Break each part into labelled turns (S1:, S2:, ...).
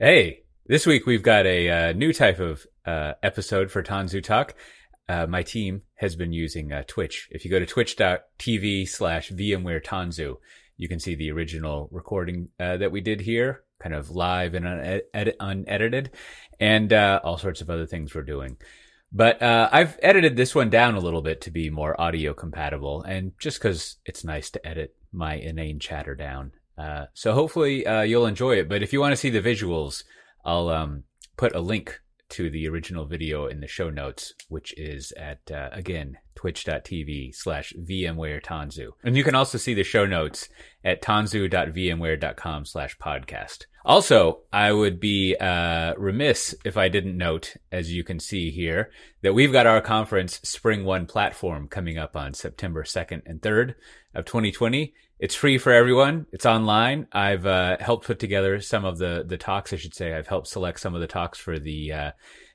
S1: Hey, this week we've got a uh, new type of uh, episode for Tanzu Talk. Uh, my team has been using uh, Twitch. If you go to twitch.tv slash VMware Tanzu, you can see the original recording uh, that we did here, kind of live and un- unedited, and uh, all sorts of other things we're doing. But I've edited this one down a little bit to be more audio compatible, and just because it's nice to edit my inane chatter down. Uh, so hopefully uh, you'll enjoy it. But if you want to see the visuals, I'll um, put a link to the original video in the show notes, which is at uh, again twitch.tv slash VMware. And you can also see the show notes at tanzu.vmware.com slash podcast. Also, I would be uh, remiss if I didn't note, as you can see here, that we've got our conference Spring One platform coming up on September 2nd and 3rd of 2020. It's free for everyone. It's online. I've uh, helped put together some of the the talks. I should say I've helped select some of the talks for the uh,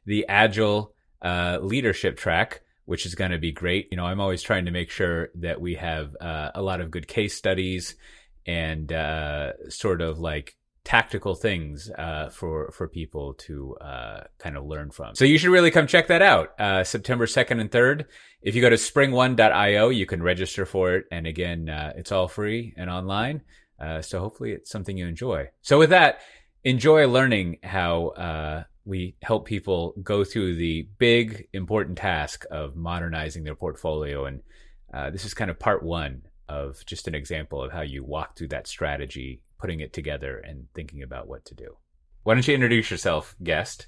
S1: the Agile uh, leadership track, which is going to be great. You know, I'm always trying to make sure that we have uh, a lot of good case studies and uh, sort of like tactical things uh, for for people to uh, kind of learn from. So you should really come check that out. Uh, September second and third. If you go to spring1.io, you can register for it, and again, uh, it's all free and online. Uh, so hopefully, it's something you enjoy. So with that, enjoy learning how uh, we help people go through the big important task of modernizing their portfolio, and this is kind of part one of just an example of how you walk through that strategy putting it together and thinking about what to do. Why don't you introduce yourself, guest?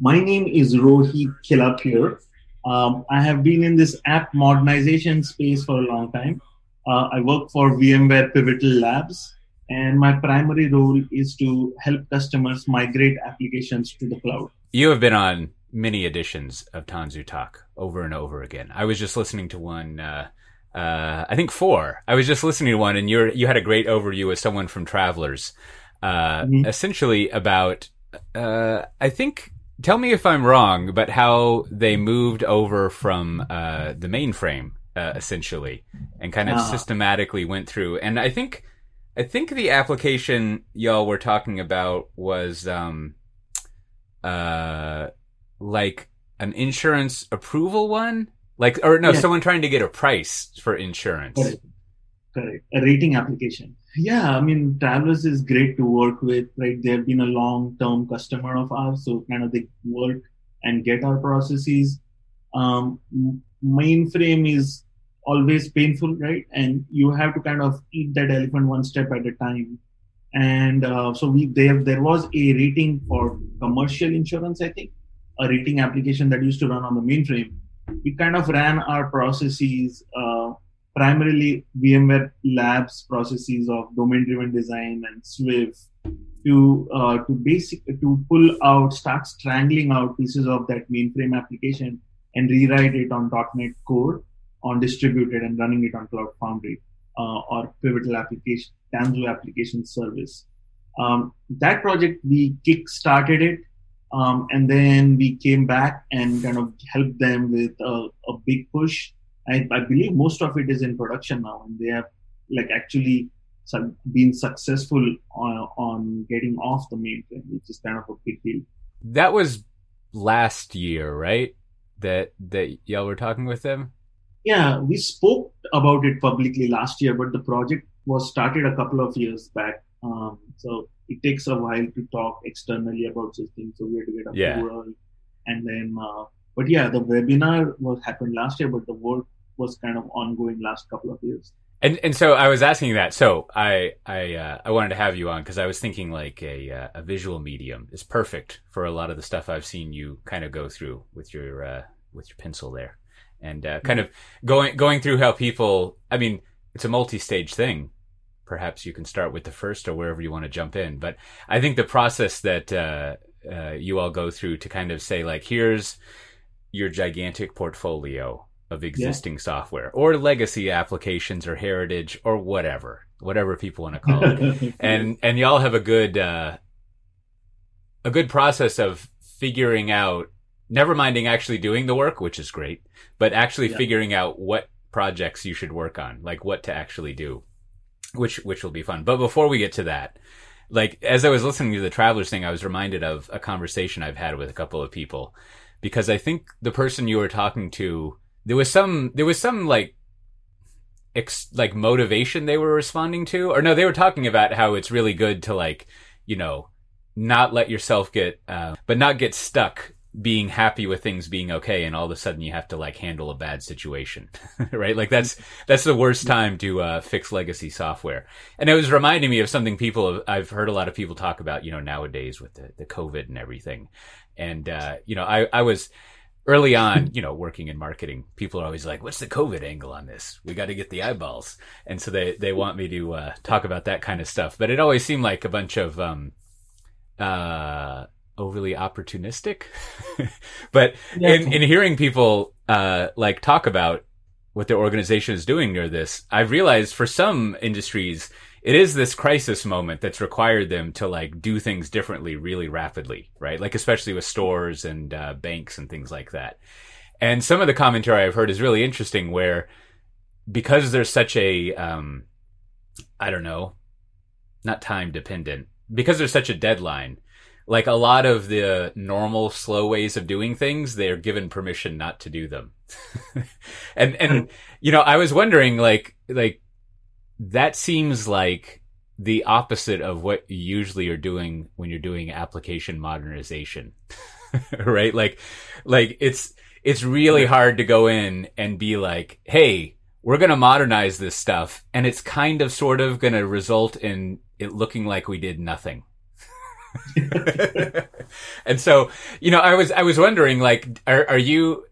S2: My name is Rohit Kelapure. Um, I have been in this app modernization space for a long time. Uh, I work for VMware Pivotal Labs, and my primary role is to help customers migrate applications to the cloud.
S1: You have been on many editions of Tanzu Talk over and over again. I was just listening to one uh, uh, I think four. I was just listening to one, and you you had a great overview as someone from Travelers, uh, mm-hmm. essentially about. Uh, I think. Tell me if I'm wrong, but how they moved over from uh, the mainframe uh, essentially, and kind of uh-huh. systematically went through. And I think, I think the application y'all were talking about was, um, uh, like an insurance approval one like, or no, yeah. someone trying to get a price for insurance.
S2: Correct. Correct. A rating application. Yeah, I mean, Travelers is great to work with, right? They've been a long term customer of ours. So, kind of they work and get our processes. Um, mainframe is always painful, right? And you have to kind of eat that elephant one step at a time. And uh, so we there there was a rating for commercial insurance, I think, a rating application that used to run on the mainframe we kind of ran our processes uh, primarily VMware Labs processes of domain-driven design and Swift to uh, to basic to pull out, start strangling out pieces of that mainframe application and rewrite it on .NET Core on distributed and running it on Cloud Foundry uh, or Pivotal application Tanzu application service. Um, that project we kick started it um, and then we came back and kind of helped them with a, a big push. I, I, believe most of it is in production now, and they have like actually been successful on, on getting off the mainframe, which is kind of a big deal.
S1: That was last year, right? That that y'all were talking with them.
S2: Yeah, we spoke about it publicly last year, but the project was started a couple of years back. Um, so it takes a while to talk externally about these things. So we had to get approval. Yeah. And then, uh, but yeah, the webinar was happened last year, but the work was kind of ongoing last couple of years.
S1: And and so I was asking that. So I I uh, I wanted to have you on because I was thinking like a uh, a visual medium is perfect for a lot of the stuff I've seen you kind of go through with your uh, with your pencil there, and uh, kind of going going through how people. I mean, it's a multi-stage thing perhaps you can start with the first or wherever you want to jump in. But I think the process that uh, uh, you all go through to kind of say, like, here's your gigantic portfolio of existing yeah. software or legacy applications or heritage or whatever, whatever people want to call it. and and y'all have a good uh, a good process of figuring out, never minding actually doing the work, which is great, but actually yeah. figuring out what projects you should work on, like what to actually do which which will be fun. But before we get to that, like as I was listening to the travelers thing, I was reminded of a conversation I've had with a couple of people because I think the person you were talking to, there was some, there was some like, ex, like motivation they were responding to, or no, they were talking about how it's really good to like, you know, not let yourself get, uh, but not get stuck being happy with things being okay and all of a sudden you have to like handle a bad situation right? Like that's that's the worst time to uh, fix legacy software. And it was reminding me of something people i've heard a lot of people talk about you know nowadays with the, the covid and everything. And uh, you know i i was early on you know working in marketing people are always like what's the covid angle on this? We got to get the eyeballs. And so they they want me to uh, talk about that kind of stuff. But it always seemed like a bunch of um uh overly opportunistic. but yeah. in, in hearing people uh, like talk about what their organization is doing near this, I've realized for some industries, it is this crisis moment that's required them to like do things differently really rapidly, right? Like especially with stores and uh, banks and things like that. And some of the commentary I've heard is really interesting where because there's such a um, I don't know, not time dependent, because there's such a deadline, like a lot of the normal slow ways of doing things, they're given permission not to do them. and and hmm. you know, I was wondering like like that seems like the opposite of what you usually are doing when you're doing application modernization. right? Like like it's it's really hard to go in and be like, "Hey, we're going to modernize this stuff." And it's kind of sort of going to result in it looking like we did nothing and so, you know, I was I was wondering, like, are are you,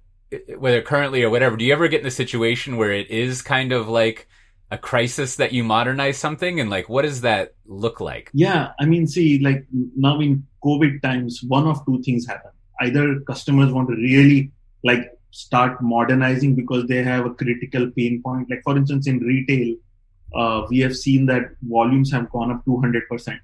S1: whether currently or whatever, do you ever get in a situation where it is kind of like a crisis that you modernize something, and like, what does that look like?
S2: Yeah, I mean, see, like now in COVID times, one of two things happen: either customers want to really like start modernizing because they have a critical pain point. Like for instance, in retail, uh, we have seen that volumes have gone up 200 percent.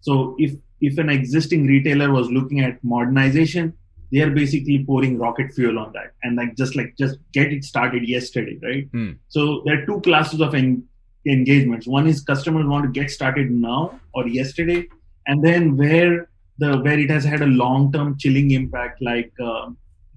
S2: So if if an existing retailer was looking at modernization, they are basically pouring rocket fuel on that and like just like just get it started yesterday, right?
S1: Mm.
S2: So there are two classes of en- engagements. One is customers want to get started now or yesterday, and then where the where it has had a long term chilling impact like uh,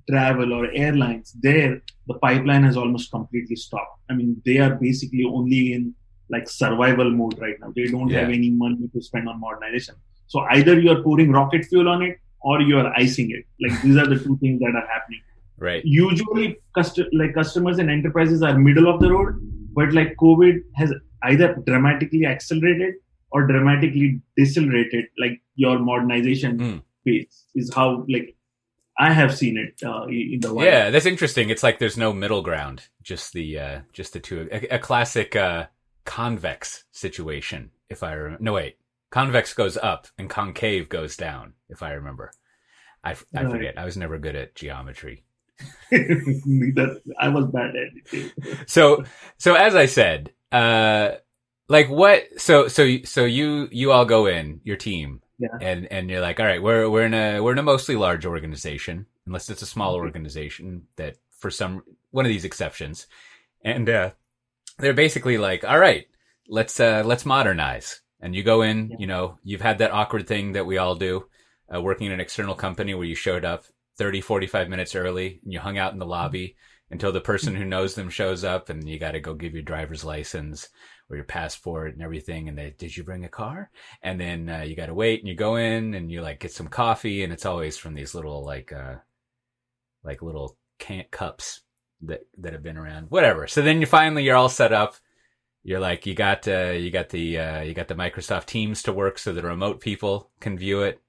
S2: travel or airlines, there the pipeline has almost completely stopped. I mean, they are basically only in like survival mode right now. They don't yeah. have any money to spend on modernization. So either you're pouring rocket fuel on it or you're icing it. Like these are the two things that are happening.
S1: Right.
S2: Usually, cust- like customers and enterprises are middle of the road, but like COVID has either dramatically accelerated or dramatically decelerated. Like your modernization mm. pace is how like I have seen it uh, in the
S1: wild. Yeah, that's interesting. It's like there's no middle ground, just the uh, just the two. A, a classic uh, convex situation. If I remember, no wait, Convex goes up and concave goes down, if I remember. I, I right. forget. I was never good at geometry.
S2: I was bad at
S1: it. so, so as I said, uh, like what? So, so, so you, you all go in your team,
S2: yeah.
S1: and and you're like, all right, we're we're in a we're in a mostly large organization, unless it's a small mm-hmm. organization that for some one of these exceptions, and uh, they're basically like, all right, let's uh, let's modernize and you go in, yeah. you know, you've had that awkward thing that we all do, uh, working in an external company where you showed up 30, 45 minutes early and you hung out in the lobby until the person who knows them shows up and you got to go give your driver's license or your passport and everything. And they, did you bring a car? And then uh, you got to wait and you go in and you like get some coffee and it's always from these little like, uh, like little can cups that, that have been around, whatever. So then you finally, you're all set up you're like you got uh, you got the uh, you got the Microsoft Teams to work so the remote people can view it.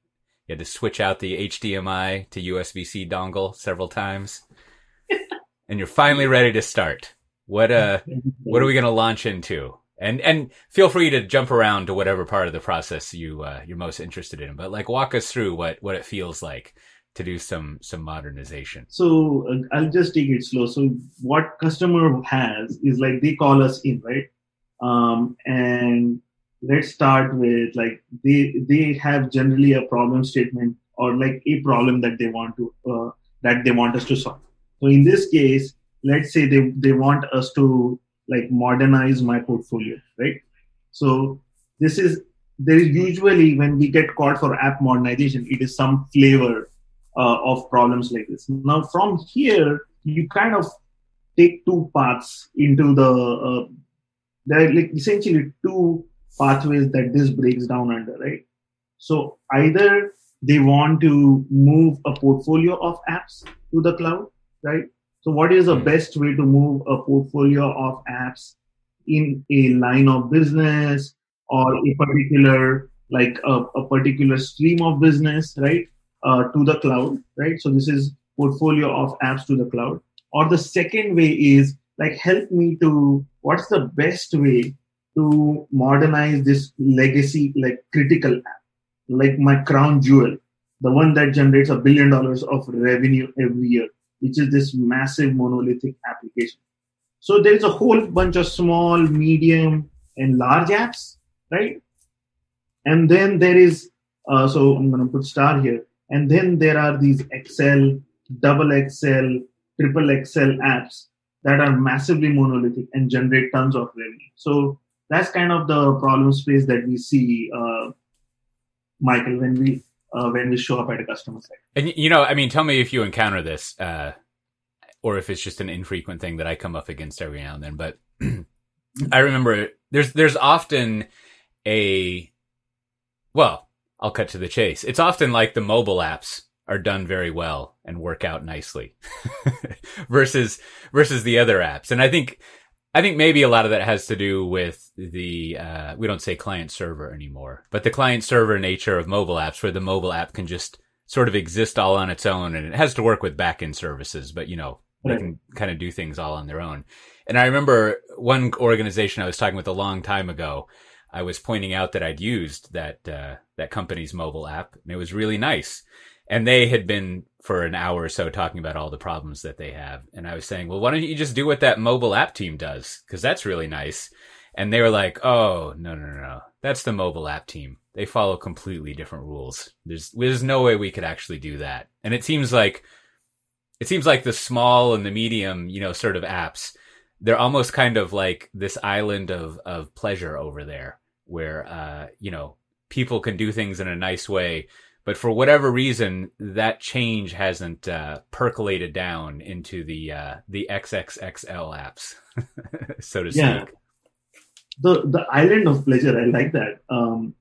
S1: You had to switch out the HDMI to USB C dongle several times, and you're finally ready to start. What uh, what are we gonna launch into? And and feel free to jump around to whatever part of the process you uh, you're most interested in. But like, walk us through what what it feels like to do some some modernization.
S2: So uh, I'll just take it slow. So what customer has is like they call us in, right? Um, and let's start with like they they have generally a problem statement or like a problem that they want to uh, that they want us to solve. So in this case, let's say they they want us to like modernize my portfolio, right? So this is there is usually when we get called for app modernization, it is some flavor uh, of problems like this. Now, from here, you kind of take two paths into the. Uh, there are like essentially two pathways that this breaks down under, right? So either they want to move a portfolio of apps to the cloud, right? So what is the best way to move a portfolio of apps in a line of business or a particular like a, a particular stream of business, right, uh, to the cloud, right? So this is portfolio of apps to the cloud. Or the second way is like help me to what's the best way to modernize this legacy like critical app, like my crown jewel, the one that generates a billion dollars of revenue every year, which is this massive monolithic application. So there is a whole bunch of small, medium, and large apps right? And then there is, uh, so I'm going to put star here. And then there are these XL, double XL, triple XL apps that are massively monolithic and generate tons of revenue. So that's kind of the problem space that we see, uh, Michael, when we uh, when we show up at a customer site.
S1: And you know, I mean, tell me if you encounter this, uh, or if it's just an infrequent thing that I come up against every now and then. But I remember there's there's often a well, I'll cut to the chase. It's often like the mobile apps are done very well and work out nicely versus versus the other apps. And I think I think maybe a lot of that has to do with the uh, we don't say client server anymore, but the client server nature of mobile apps, where the mobile app can just sort of exist all on its own, and it has to work with backend services, but you know they can kind of do things all on their own. And I remember one organization I was talking with a long time ago I was pointing out that I'd used that uh, that company's mobile app, and it was really nice. And they had been for an hour or so talking about all the problems that they have, and I was saying, "Well, why don't you just do what that mobile app team does? Because that's really nice." And they were like, "Oh, no, no, no, no, that's the mobile app team. They follow completely different rules. There's there's no way we could actually do that." And it seems like it seems like the small and the medium, you know, sort of apps they're almost kind of like this island of of pleasure over there where uh you know people can do things in a nice way but for whatever reason that change hasn't uh, percolated down into the uh, the XXXL apps so to yeah. speak.
S2: The the island of pleasure i like that. Um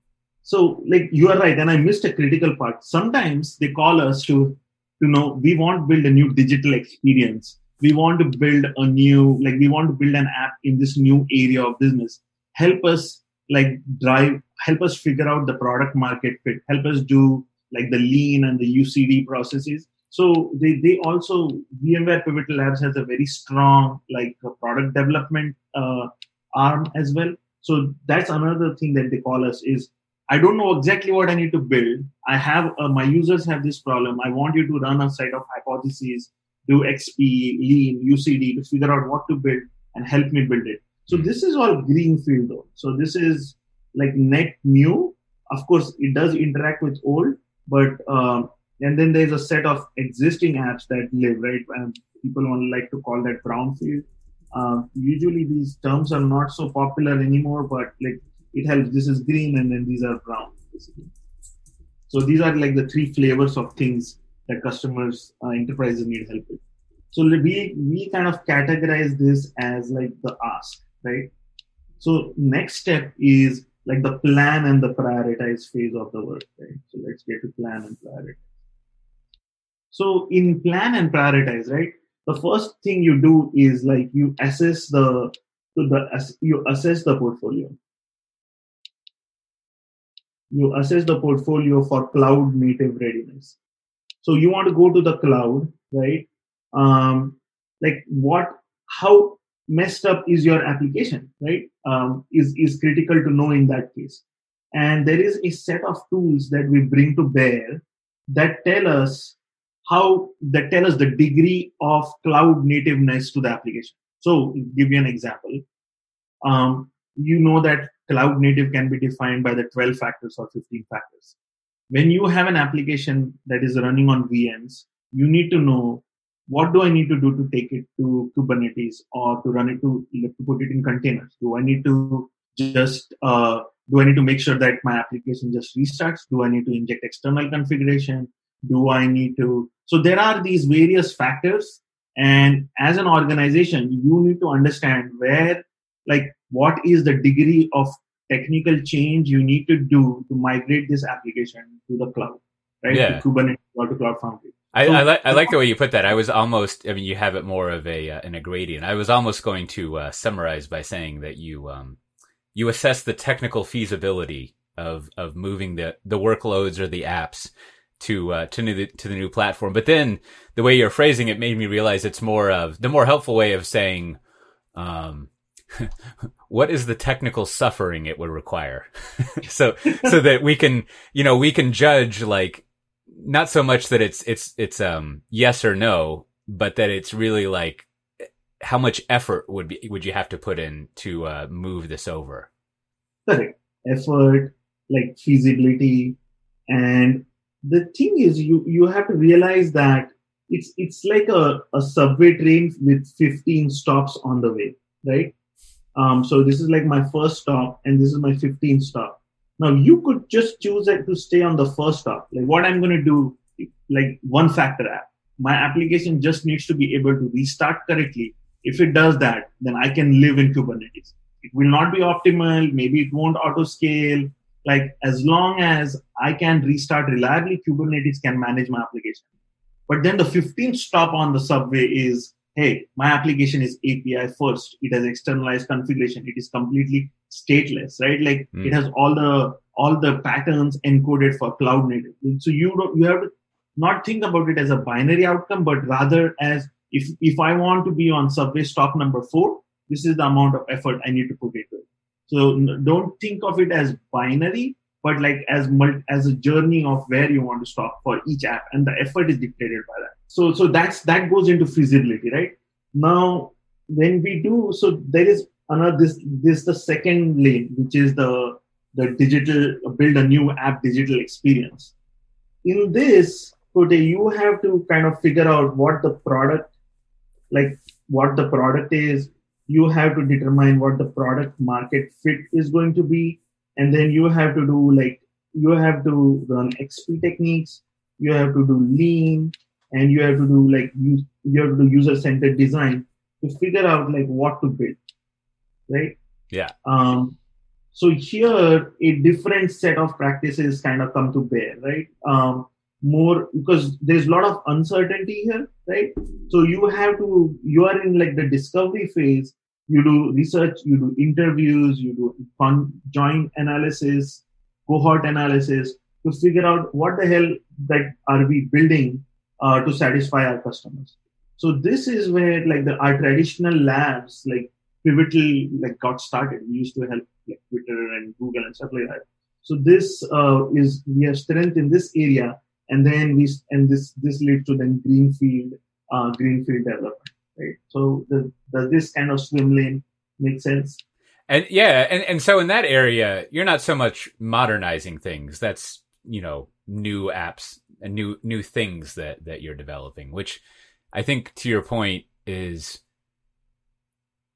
S2: so like you are right and i missed a critical part. Sometimes they call us to to know we want to build a new digital experience. We want to build a new like we want to build an app in this new area of business. Help us like drive help us figure out the product market fit. Help us do like the lean and the ucd processes so they, they also vmware pivotal labs has a very strong like product development uh, arm as well so that's another thing that they call us is i don't know exactly what i need to build i have uh, my users have this problem i want you to run a set of hypotheses do XP, Lean, UCD to figure out what to build and help me build it. So this is all greenfield though. So this is like net new. Of course, it does interact with old, but um, and then there's a set of existing apps that live right, and people want like to call that brownfield. Uh, usually these terms are not so popular anymore, but like it helps. This is green, and then these are brown. Basically. So these are like the three flavors of things that customers, uh, enterprises need help with. So we we kind of categorize this as like the ask, right? So next step is like the plan and the prioritize phase of the work, right? So let's get to plan and prioritize. So in plan and prioritize, right? The first thing you do is like you assess the so the you assess the portfolio. You assess the portfolio for cloud native readiness. So you want to go to the cloud, right? Um, like what, how messed up is your application, right? Um, is is critical to know in that case. And there is a set of tools that we bring to bear that tell us how that tell us the degree of cloud nativeness to the application. So, give you an example. Um, you know that cloud native can be defined by the 12 factors or 15 factors when you have an application that is running on VMs, you need to know what do I need to do to take it to Kubernetes or to run it to, to put it in containers? Do I need to just uh, do I need to make sure that my application just restarts? Do I need to inject external configuration? Do I need to? So there are these various factors, and as an organization, you need to understand where, like, what is the degree of technical change you need to do to migrate this application to the cloud, right?
S1: Yeah.
S2: To Kubernetes or to Cloud Foundry.
S1: I, I, like I like the way you put that. I was almost. I mean, you have it more of a uh, in a gradient. I was almost going to uh, summarize by saying that you um, you assess the technical feasibility of of moving the the workloads or the apps to uh, to new, to the new platform. But then the way you're phrasing it made me realize it's more of the more helpful way of saying. Um, what is the technical suffering it would require so so that we can you know we can judge like not so much that it's it's it's um yes or no but that it's really like how much effort would be would you have to put in to uh move this over?
S2: Correct. Effort like feasibility and the thing is you you have to realize that it's it's like a, a subway train with 15 stops on the way right? Um so this is like my first stop and this is my 15th stop now you could just choose it to stay on the first stop like what i'm going to do like one factor app. My application just needs to be able to restart correctly. If it does that then i can live in kubernetes. It will not be optimal. Maybe it won't auto scale like as long as i can restart reliably kubernetes can manage my application. But then the 15th stop on the subway is hey my application is api first. It has externalized configuration. It is completely stateless right? Like
S1: Mm.
S2: it has all the all the patterns encoded for cloud native. So you don't you have to not think about it as a binary outcome but rather as if if i want to be on subway stop number 4 this is the amount of effort i need to put into it. So don't think of it as binary but like as mul- as a journey of where you want to stop for each app and the effort is dictated by that. So so that's that goes into feasibility right? Now when we do so there is another this this the second lane which is the the digital build a new app digital experience. In this Coté, you have to kind of figure out what the product like what the product is. You have to determine what the product market fit is going to be. And then you have to do like you have to run xp techniques. You have to do lean. And you have to do like you, you have to do user centered design to figure out like what to build right?
S1: Yeah.
S2: um so here a different set of practices kind of come to bear right? Um more because there's a lot of uncertainty here right? So you have to you are in like the discovery phase. You do research you do interviews you do con- joint analysis cohort analysis to figure out what the hell that are we building uh, to satisfy our customers. So this is where like the our traditional labs like pivotal like got started. We used to help like twitter and google and stuff like that. So this uh, is we have strength in this area and then we and this this leads to then greenfield uh, greenfield development right? So does, does this kind of swim lane make sense.
S1: And yeah and and so in that area you're not so much modernizing things. That's you know new apps and new new things that that you're developing which i think to your point is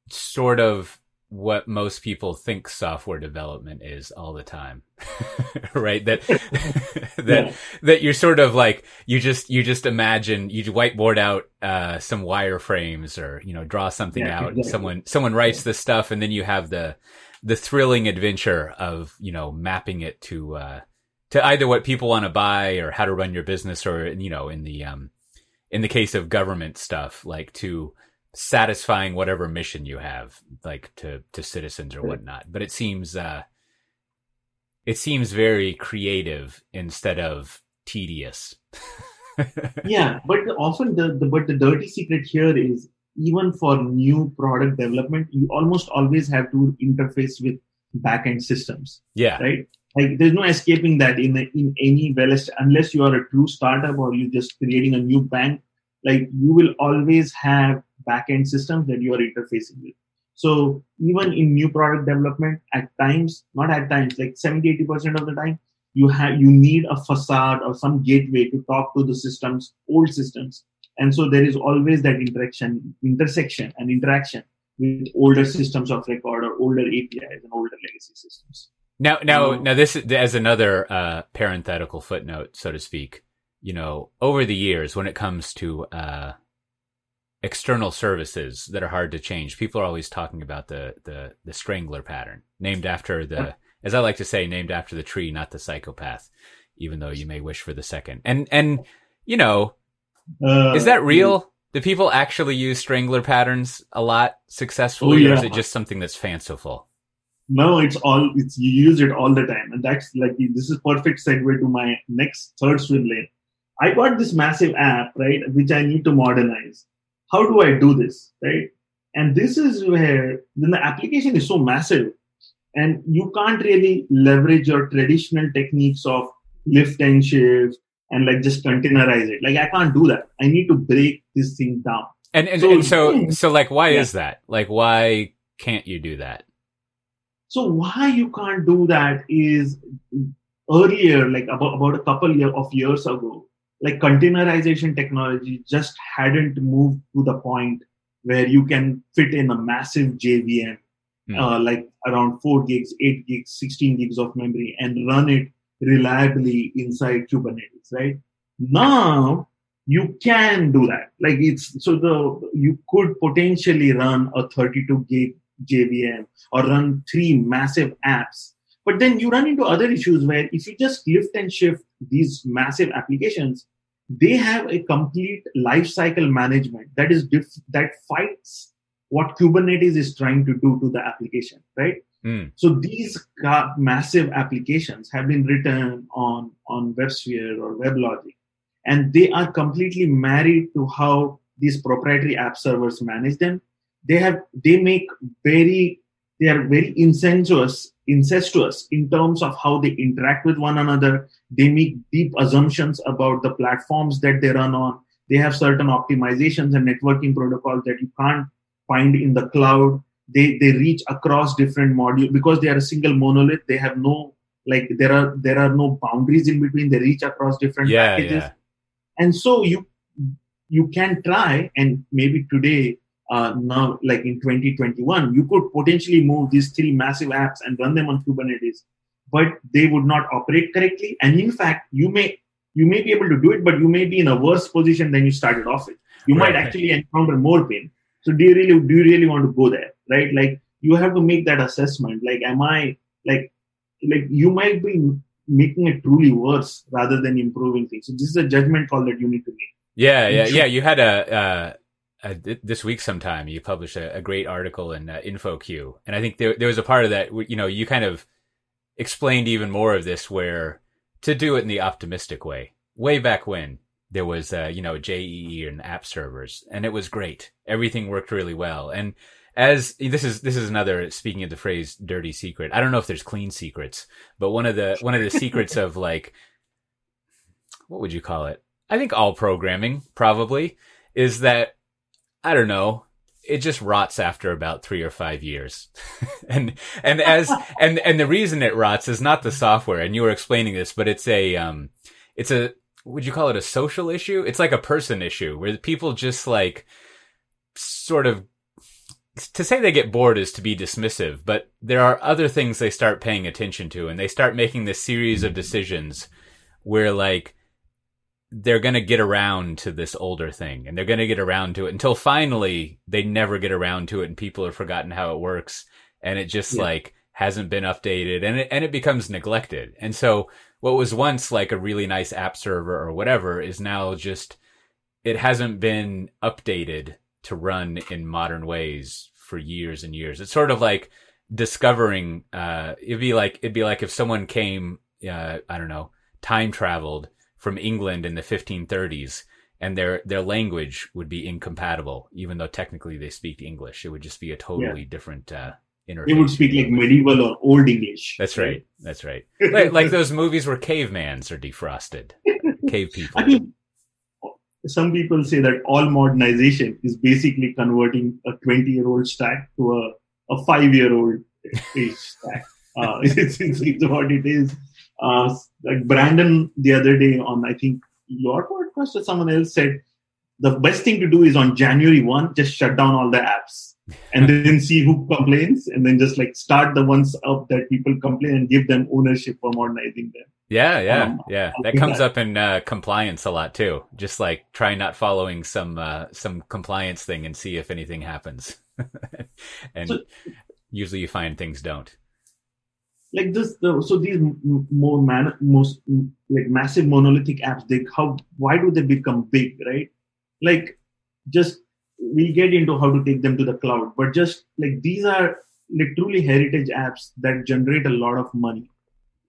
S1: sort of what most people think software development is all the time right that that
S2: Yeah.
S1: that you're sort of like you just you just imagine you whiteboard out uh some wireframes or you know draw something
S2: Yeah,
S1: out
S2: exactly.
S1: someone someone writes the stuff and then you have the the thrilling adventure of you know mapping it to uh to either what people want to buy or how to run your business or you know in the um in the case of government stuff like to satisfying whatever mission you have like to to citizens or whatnot. But it seems uh it seems very creative instead of tedious.
S2: Yeah but often the, the but the dirty secret here is even for new product development you almost always have to interface with backend systems
S1: yeah.
S2: right? Like there's no escaping that in in any well unless you are a true startup or you're just creating a new bank like you will always have backend systems that you are interfacing with so even in new product development at times not at times like 70 80% of the time you have you need a facade or some gateway to talk to the systems old systems and so there is always that interaction intersection and interaction with older systems of record or older APIs and older legacy systems.
S1: Now, now, um, now, this is, as another uh, parenthetical footnote, so to speak. You know, over the years, when it comes to uh, external services that are hard to change, people are always talking about the the the strangler pattern, named after the, as I like to say, named after the tree, not the psychopath. Even though you may wish for the second, and and you know, uh, is that real? Do people actually use strangler patterns a lot successfully, oh, yeah. or is it just something that's fanciful?
S2: No, it's all it's you use it all the time, and that's like this is perfect segue to my next third swim lane. I got this massive app, right, which I need to modernize. How do I do this, right? And this is where then the application is so massive, and you can't really leverage your traditional techniques of lift and shift and like just containerize it. Like I can't do that. I need to break this thing down.
S1: And and so and so, so like why yeah. is that? Like why can't you do that?
S2: So why you can't do that is earlier, like about, about a couple of years ago, like containerization technology just hadn't moved to the point where you can fit in a massive JVM, mm. uh, like around four gigs, eight gigs, 16 gigs of memory and run it reliably inside Kubernetes, right? Now you can do that. Like it's so the you could potentially run a 32 gig JVM or run three massive apps. But then you run into other issues where if you just lift and shift these massive applications, they have a complete lifecycle management that is diff- that fights what Kubernetes is trying to do to the application, right? Mm. So these massive applications have been written on, on WebSphere or WebLogic, and they are completely married to how these proprietary app servers manage them. They have they make very they are very incestuous incestuous in terms of how they interact with one another. They make deep assumptions about the platforms that they run on. They have certain optimizations and networking protocols that you can't find in the cloud they they reach across different modules because they are a single monolith they have no like there are there are no boundaries in between they reach across different yeah, packages yeah. and so you you can try and maybe today uh, now like in 2021 you could potentially move these three massive apps and run them on kubernetes but they would not operate correctly. And in fact you may you may be able to do it but you may be in a worse position than you started off with. You right. might actually encounter more pain. So do you really do you really want to go there right? Like you have to make that assessment. Like am i like like you might be making it truly worse rather than improving things. So this is a judgment call that you need to make.
S1: Yeah yeah yeah you had a uh uh, this week sometime you published a, a great article in uh, InfoQ, and I think there there was a part of that you know you kind of explained even more of this where to do it in the optimistic way. Way back when there was uh, you know JEE and app servers, and it was great. Everything worked really well. And as this is this is another speaking of the phrase dirty secret. I don't know if there's clean secrets, but one of the one of the secrets of like what would you call it? I think all programming probably is that I don't know it just rots after about three or five years. and, and as, and, and the reason it rots is not the software. And you were explaining this, but it's a, um, it's a, would you call it a social issue? It's like a person issue where people just like sort of to say they get bored is to be dismissive, but there are other things they start paying attention to and they start making this series of decisions where like they're going to get around to this older thing and they're going to get around to it until finally they never get around to it and people have forgotten how it works and it just yeah. like hasn't been updated and it, and it becomes neglected. And so what was once like a really nice app server or whatever is now just it hasn't been updated to run in modern ways for years and years. It's sort of like discovering uh it'd be like it'd be like if someone came uh I don't know, time traveled from England in the 1530s and their their language would be incompatible even though technically they speak English. It would just be a totally yeah. different uh
S2: interface. They would speak like medieval or old English.
S1: That's right. That's right. like, like, those movies where cavemans are defrosted. Cave people.
S2: I mean, some people say that all modernization is basically converting a 20 year old stack to a, a five year old stack. Uh, it's, it's, it's, what it is. Uh, like Brandon the other day on, I think, your podcast or someone else said the best thing to do is on January 1, just shut down all the apps and then see who complains and then just like start the ones up that people complain and give them ownership for modernizing them.
S1: Yeah, yeah, um, yeah. That comes that. up in uh, compliance a lot too. Just like try not following some uh, some compliance thing and see if anything happens. and so, usually you find things don't.
S2: Like this, the, so these more man, most like massive monolithic apps, they how why do they become big, right? Like just we'll get into how to take them to the cloud, but just like these are like truly heritage apps that generate a lot of money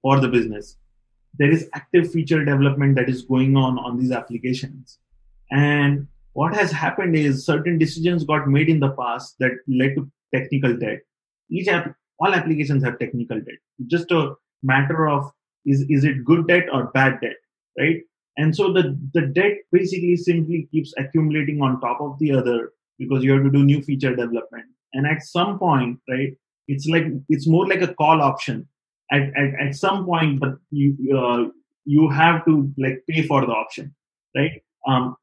S2: for the business. There is active feature development that is going on on these applications. And what has happened is certain decisions got made in the past that led to technical debt. Each app, all applications have technical debt. Just a matter of is, is it good debt or bad debt, right? And so the, the debt basically simply keeps accumulating on top of the other because you have to do new feature development. And at some point, right, it's like, it's more like a call option. At, at, at some point, but you, uh, you have to like pay for the option, right? Um,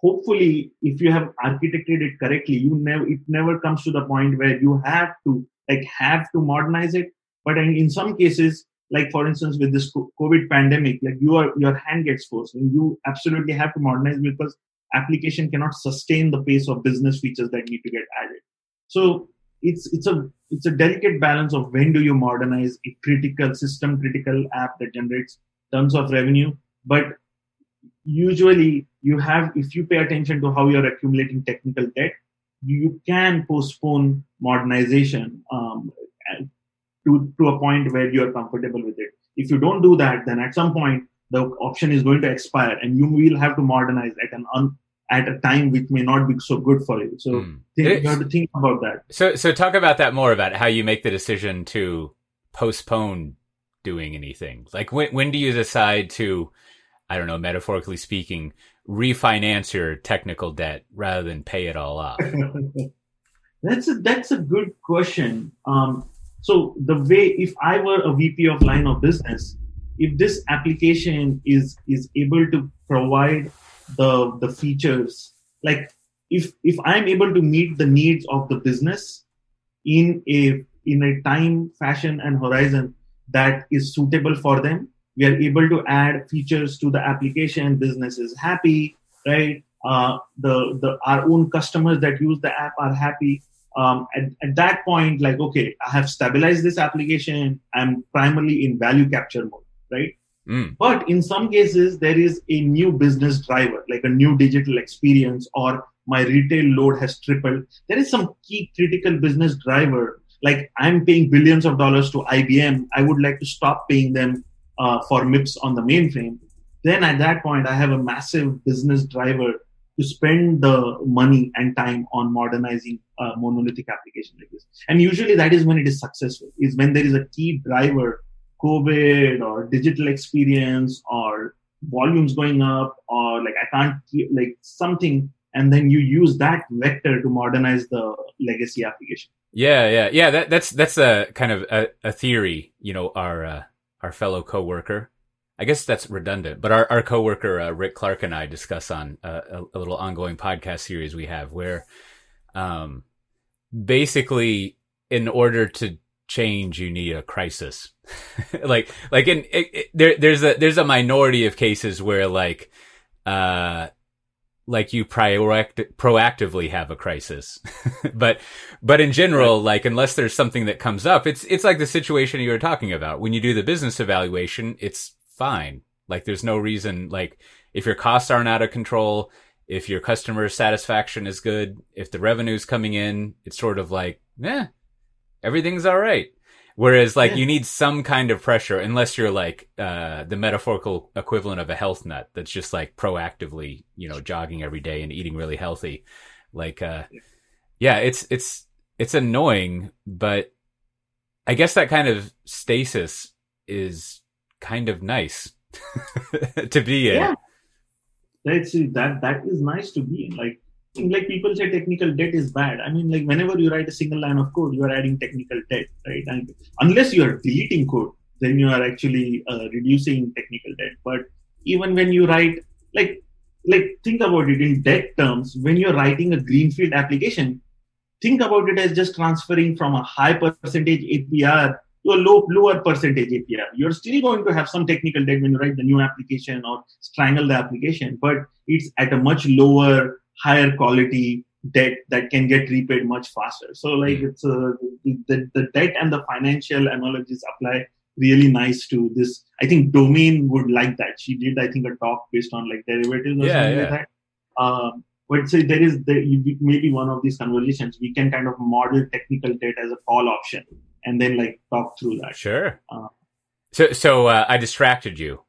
S2: hopefully, if you have architected it correctly, you never, it never comes to the point where you have to like have to modernize it. But in, some cases, like for instance with this covid pandemic like your your hand gets forced and you absolutely have to modernize because application cannot sustain the pace of business features that need to get added so it's it's a it's a delicate balance of when do you modernize a critical system critical app that generates tons of revenue but usually you have if you pay attention to how you're accumulating technical debt you can postpone modernization um, to, to a point where you're comfortable with it. If you don't do that, then at some point the option is going to expire and you will have to modernize at an un, at a time which may not be so good for you. So mm. think, you have to think about that.
S1: So so talk about that more about how you make the decision to postpone doing anything. Like when when do you decide to I don't know, metaphorically speaking, refinance your technical debt rather than pay it all off?
S2: that's a that's a good question. Um, so the way, if I were a VP of line of business, if this application is is able to provide the the features, like if if I'm able to meet the needs of the business in a in a time, fashion, and horizon that is suitable for them, we are able to add features to the application. Business is happy, right? Uh, the the our own customers that use the app are happy um, at, at that point, like, okay, I have stabilized this application. I'm primarily in value capture mode, right? Mm. But in some cases, there is a new business driver, like a new digital experience, or my retail load has tripled. There is some key critical business driver, like I'm paying billions of dollars to IBM. I would like to stop paying them uh, for MIPS on the mainframe. Then at that point, I have a massive business driver to spend the money and time on modernizing a monolithic application like this. And usually that is when it is successful, is when there is a key driver, COVID or digital experience or volumes going up or like I can't keep like something and then you use that vector to modernize the legacy application.
S1: Yeah, yeah, yeah. That, that's that's a kind of a, a theory. You know, our uh, our fellow coworker I guess that's redundant, but our, our coworker, uh, Rick Clark and I discuss on uh, a, a, little ongoing podcast series we have where, um, basically in order to change, you need a crisis. like, like in, it, it, there, there's a, there's a minority of cases where like, uh, like you proact- proactively have a crisis. but, but in general, like unless there's something that comes up, it's, it's like the situation you were talking about. When you do the business evaluation, it's fine. Like there's no reason, like if your costs aren't out of control, if your customer satisfaction is good, if the revenue's coming in, it's sort of like, yeah, everything's all right. Whereas like yeah. you need some kind of pressure unless you're like, uh, the metaphorical equivalent of a health nut that's just like proactively, you know, jogging every day and eating really healthy. Like, uh, yeah, it's, it's, it's annoying, but I guess that kind of stasis is kind of nice to be in. Yeah.
S2: That's that that is nice to be in. Like like people say technical debt is bad. I mean, like whenever you write a single line of code, you are adding technical debt, right? And unless you are deleting code, then you are actually uh, reducing technical debt. But even when you write, like, like think about it in debt terms. When you're writing a greenfield application, think about it as just transferring from a high percentage APR to a low lower percentage APR. You're still going to have some technical debt when you write the new application or strangle the application, but it's at a much lower, higher quality debt that can get repaid much faster. So like mm. it's a, the, the debt and the financial analogies apply really nice to this. I think Domain would like that. She did, I think, a talk based on like derivatives or yeah, something yeah. like that. Um, but so there is the, maybe one of these conversations we can kind of model technical debt as a call option and then like talk through that.
S1: Sure. Uh, so so uh, I distracted you,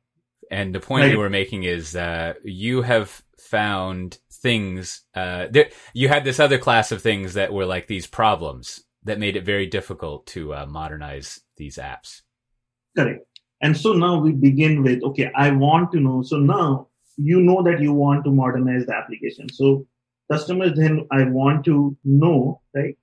S1: and the point right. you were making is uh, you have found things. Uh, there, you had this other class of things that were like these problems that made it very difficult to uh, modernize these apps.
S2: Correct. And so now we begin with okay, I want to know. So now you know that you want to modernize the application. So customers then I want to know right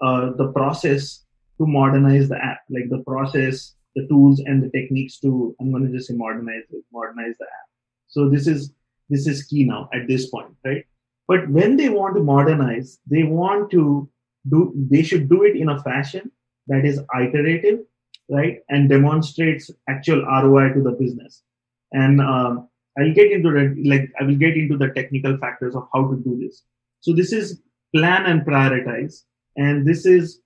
S2: uh, the process to modernize the app, like the process, the tools, and the techniques to I'm going to just say modernize modernize the app. So this is this is key now at this point, right? But when they want to modernize, they want to do they should do it in a fashion that is iterative, right, and demonstrates actual ROI to the business. And um, I'll get into the like I will get into the technical factors of how to do this. So this is plan and prioritize, and this is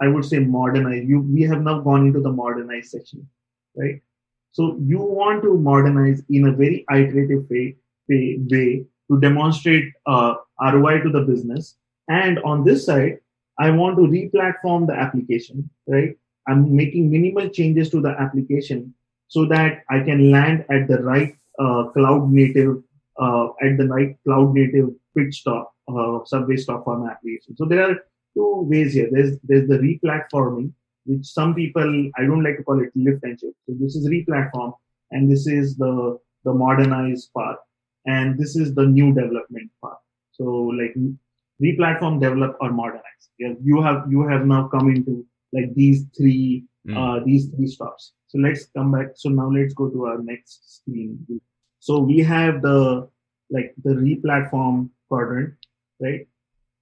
S2: I would say modernize. You, we have now gone into the modernize section, right? So you want to modernize in a very iterative way, way, way to demonstrate uh, ROI to the business. And on this side, I want to re-platform the application, right? I'm making minimal changes to the application so that I can land at the right uh, cloud native, uh, at the right cloud native pit stop, uh, subway stop for my application. So there are two ways here. There's there's the replatforming, which some people I don't like to call it lift and shift. So this is replatform, and this is the the modernized part, and this is the new development part. So like replatform, develop, or modernize. Yeah, you have you have now come into like these three mm. uh, these three stops. So let's come back. So now let's go to our next screen. So we have the like the replatform quadrant, right?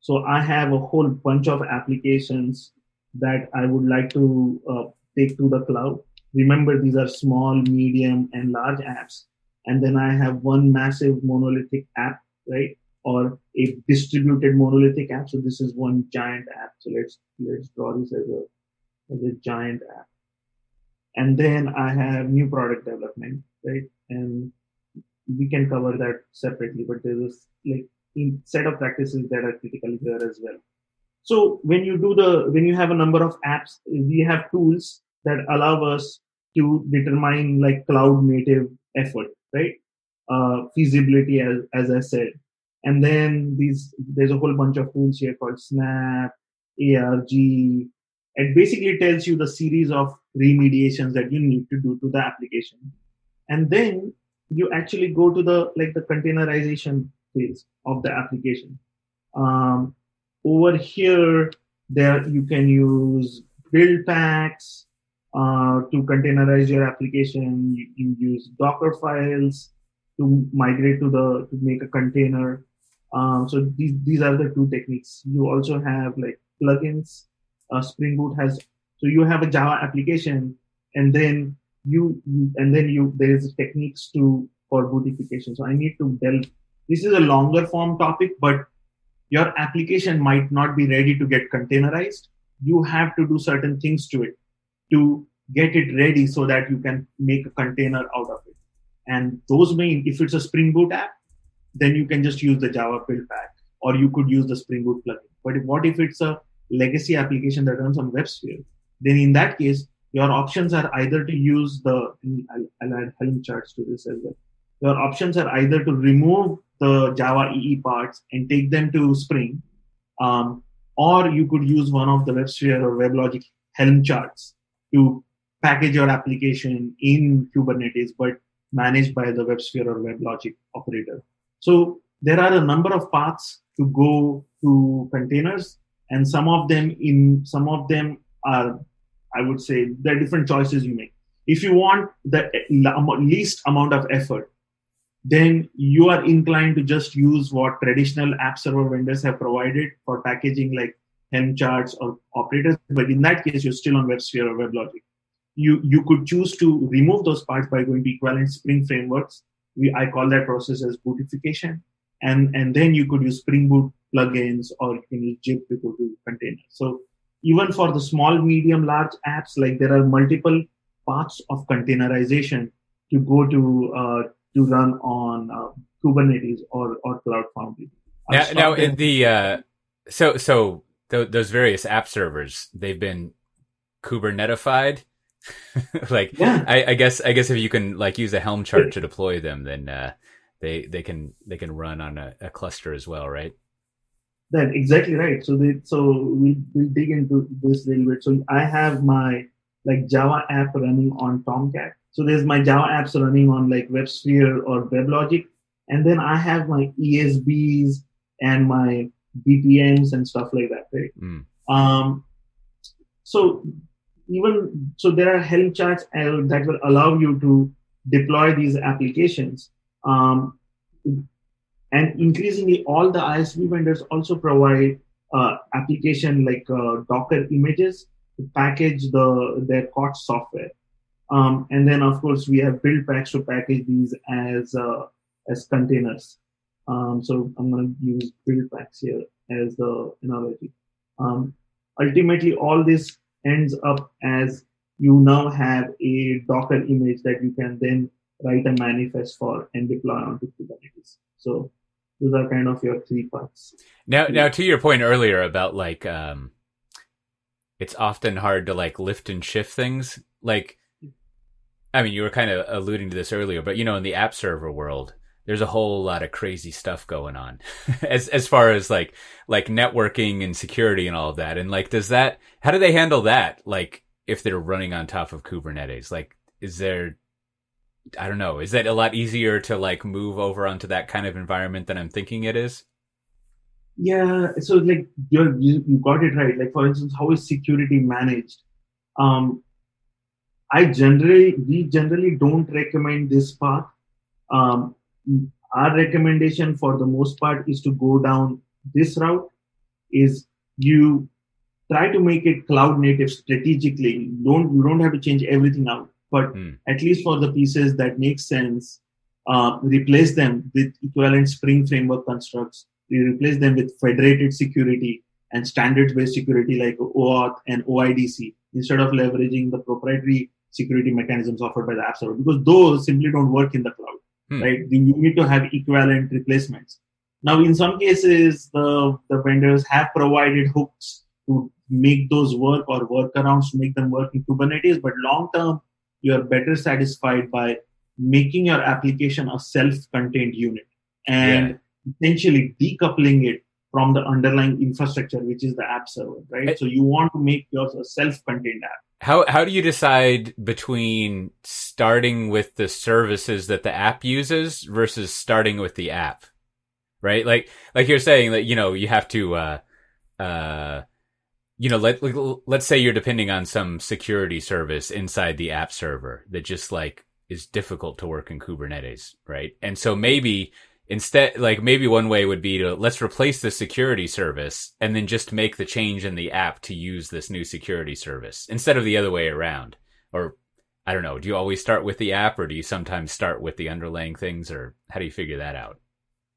S2: So I have a whole bunch of applications that I would like to uh, take to the cloud. Remember, these are small, medium, and large apps. And then I have one massive monolithic app, right? Or a distributed monolithic app. So this is one giant app. So let's let's draw this as a as a giant app. And then I have new product development, right? And we can cover that separately, but there is like set of practices that are critical here as well. So when you do the, when you have a number of apps, we have tools that allow us to determine like cloud native effort, right? Uh, feasibility as, as I said. And then these, there's a whole bunch of tools here called Snap, ARG. It basically tells you the series of remediations that you need to do to the application. And then you actually go to the, like the containerization phase of the application. Um, over here, there you can use build packs uh, to containerize your application. You can use Docker files to migrate to the to make a container. Um, so these these are the two techniques. You also have like plugins. Uh, Spring Boot has so you have a Java application, and then you, you and then you there is techniques to for bootification. So I need to delve this is a longer form topic, but your application might not be ready to get containerized. You have to do certain things to it to get it ready so that you can make a container out of it. And those mean if it's a Spring Boot app, then you can just use the Java build pack or you could use the Spring Boot plugin. But what if it's a legacy application that runs on WebSphere? Then in that case, your options are either to use the, I'll, I'll add Helm charts to this as well. Your options are either to remove the Java EE parts and take them to Spring. Um, or you could use one of the WebSphere or WebLogic Helm charts to package your application in Kubernetes, but managed by the WebSphere or WebLogic operator. So there are a number of paths to go to containers, and some of them in some of them are, I would say, there are different choices you make. If you want the least amount of effort, then you are inclined to just use what traditional app server vendors have provided for packaging like Helm charts or operators, but in that case, you're still on WebSphere or WebLogic. You you could choose to remove those parts by going to equivalent Spring frameworks. We I call that process as bootification, and and then you could use Spring Boot plugins or you can use Jib to go to containers. So even for the small, medium, large apps, like there are multiple paths of containerization to go to uh, to run on uh, Kubernetes or or Cloud Foundry.
S1: Now, now in the uh, so so th- those various app servers they've been Kubernetified. like yeah. I, I, guess I guess if you can like use a Helm chart to deploy them, then uh, they they can they can run on a, a cluster as well, right?
S2: That exactly right. So they so we we'll dig into this a little bit. So I have my like Java app running on Tomcat. So there's my Java apps running on like WebSphere or WebLogic, and then I have my ESBs and my BPMs and stuff like that, right? Mm. Um, so even so, there are Helm charts uh, that will allow you to deploy these applications. Um, and increasingly, all the ISV vendors also provide uh, application like uh, Docker images to package the their COTS software. Um, and then, of course, we have build packs to package these as uh, as containers. Um, so I'm going to use build packs here as the analogy. Um, ultimately, all this ends up as you now have a Docker image that you can then write a manifest for and deploy onto Kubernetes. So those are kind of your three parts.
S1: Now, now to your point earlier about like, um, it's often hard to like lift and shift things. Like, I mean, you were kind of alluding to this earlier, but you know, in the app server world, there's a whole lot of crazy stuff going on. As as far as like like networking and security and all of that. And like does that how do they handle that? Like if they're running on top of kubernetes like is there i don't know is that a lot easier to like move over onto that kind of environment than i'm thinking it is?
S2: Yeah so like you you got it right. Like for instance how is security managed? Um i generally we generally don't recommend this path. Um our recommendation for the most part is to go down this route is you try to make it cloud native strategically. Don't you don't have to change everything out but mm. at least for the pieces that make sense uh, replace them with equivalent spring framework constructs. We replace them with federated security and standards based security like OAuth and OIDC instead of leveraging the proprietary security mechanisms offered by the app server because those simply don't work in the cloud hmm. right? You need to have equivalent replacements. Now, in some cases, the, the vendors have provided hooks to make those work or workarounds to make them work in Kubernetes, but long term, you're better satisfied by making your application a self-contained unit and yeah. essentially decoupling it from the underlying infrastructure, which is the app server, right? so you want to make yours a self-contained app.
S1: How how do you decide between starting with the services that the app uses versus starting with the app? Right? Like like you're saying that you know, you have to uh uh you know, let let's say you're depending on some security service inside the app server that just like is difficult to work in Kubernetes, right? And so maybe instead like maybe one way would be to let's replace the security service and then just make the change in the app to use this new security service instead of the other way around. Or i don't know do you always start with the app or do you sometimes start with the underlying things or how do you figure that out?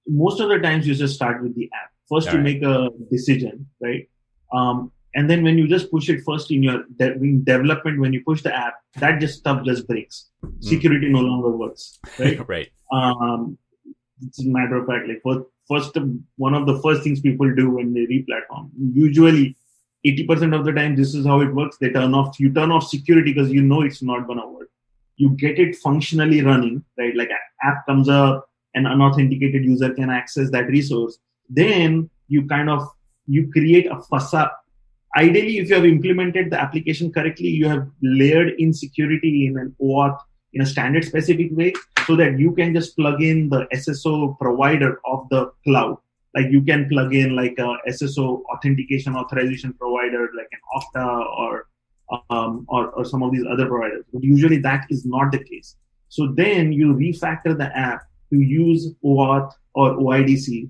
S2: Most of the times you just start with the app. First All you right. make a decision right? Um, and then when you just push it first in your de- in development when you push the app that just stuff just breaks. Mm. security no longer works right?
S1: Right.
S2: Um, it's a matter of fact, like first, first one of the first things people do when they replatform. Usually, eighty percent of the time, this is how it works. They turn off. You turn off security because you know it's not gonna work. You get it functionally running, right? Like an app comes up, an unauthenticated user can access that resource. Then you kind of you create a facade. Ideally, if you have implemented the application correctly, you have layered in security in an OAuth in a standard specific way so that you can just plug in the SSO provider of the cloud. Like you can plug in like a SSO authentication authorization provider like an Okta or, um, or, or some of these other providers. But usually that is not the case. So then you refactor the app to use OAuth or OIDC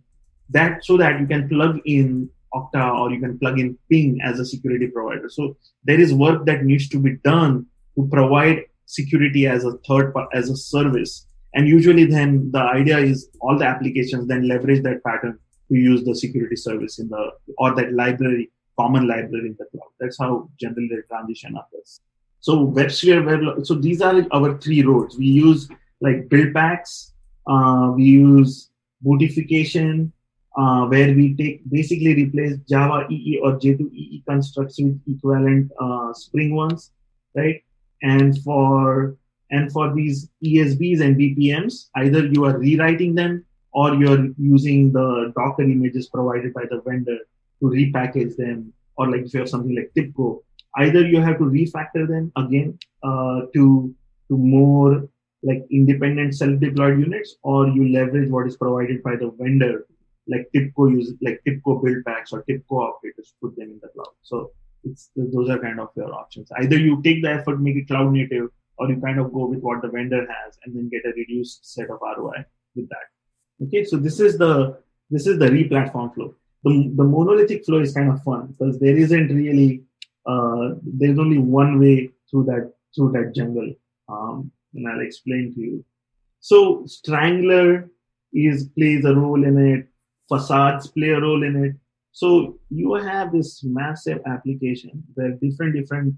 S2: that so that you can plug in Okta or you can plug in Ping as a security provider. So there is work that needs to be done to provide security as a third part, as a service. And usually then the idea is all the applications then leverage that pattern to use the security service in the or that library, common library in the cloud. That's how generally the transition occurs. So WebSphere, Web, so these are our three roads. We use like build packs, uh, we use bootification, uh, where we take basically replace Java EE or J2EE constructs with equivalent uh, Spring ones, right? And for and for these ESBs and BPMs, either you are rewriting them or you're using the Docker images provided by the vendor to repackage them, or like if you have something like TIBCO, either you have to refactor them again uh, to to more like independent self-deployed units, or you leverage what is provided by the vendor, like TIBCO use like TIBCO build packs or TIBCO operators, put them in the cloud. So it's those are kind of your options. Either you take the effort, make it cloud native, or you kind of go with what the vendor has and then get a reduced set of ROI with that. Okay, so this is the this is the re-platform flow. The, the monolithic flow is kind of fun because there isn't really uh, there's only one way through that through that jungle, um, and I'll explain to you. So Strangler is plays a role in it. Facades play a role in it. So you have this massive application where different different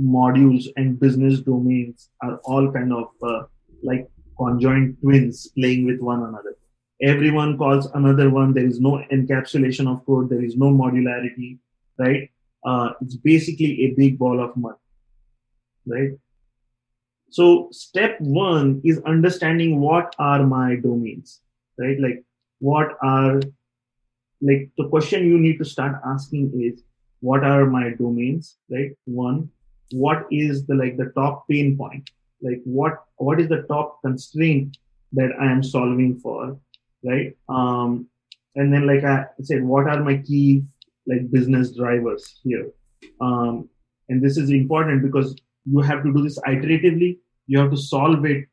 S2: modules and business domains are all kind of uh, like conjoined twins playing with one another. Everyone calls another one. There is no encapsulation of code. There is no modularity, right? Uh, it's basically a big ball of mud, right? So step one is understanding what are my domains, right? Like what are, like the question you need to start asking is, what are my domains, right? One, what is the like the top pain point? Like what what is the top constraint that i am solving for right? Um and then like i said what are my key like business drivers here? Um and this is important because you have to do this iteratively. You have to solve it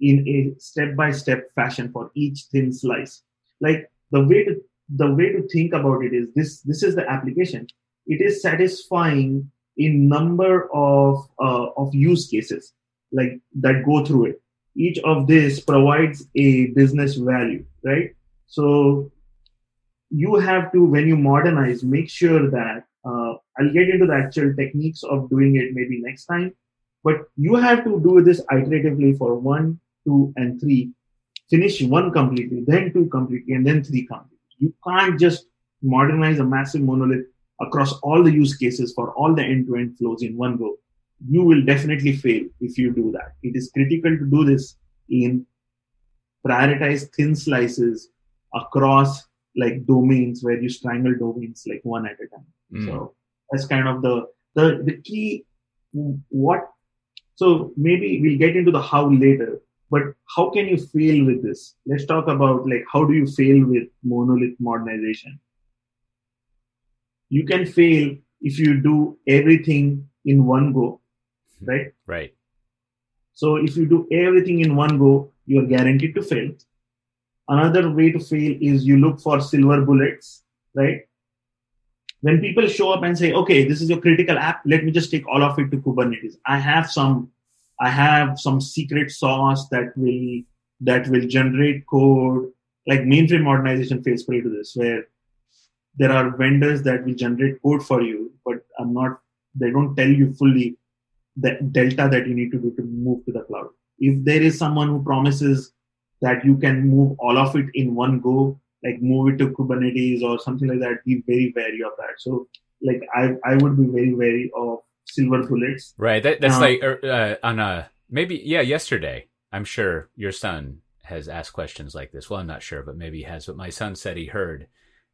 S2: in a step by step fashion for each thin slice. Like the way to the way to think about it is this this is the application. It is satisfying in number of uh, of use cases like that go through it. Each of this provides a business value right? So you have to when you modernize make sure that uh, i'll get into the actual techniques of doing it maybe next time but you have to do this iteratively for one two and three. Finish one completely then two completely and then three completely you can't just modernize a massive monolith across all the use cases for all the end-to-end flows in one go, you will definitely fail if you do that. It is critical to do this in prioritize thin slices across like domains where you strangle domains like one at a time. Mm. So that's kind of the the the key what so maybe we'll get into the how later but how can you fail with this let's talk about like how do you fail with monolith modernization you can fail if you do everything in one go, hmm. right?
S1: Right.
S2: So if you do everything in one go, you're guaranteed to fail. Another way to fail is you look for silver bullets, right? When people show up and say, okay, this is your critical app, let me just take all of it to Kubernetes. I have some, I have some secret sauce that will, that will generate code. Like mainframe modernization fails prey to this, where there are vendors that will generate code for you, but I'm not, they don't tell you fully the delta that you need to do to move to the cloud. If there is someone who promises that you can move all of it in one go, like move it to Kubernetes or something like that, be very wary of that. So, like, I, I would be very wary of silver bullets.
S1: Right. That, that's um, like er, uh, on a maybe, yeah, yesterday, I'm sure your son has asked questions like this. Well, I'm not sure, but maybe he has. But my son said he heard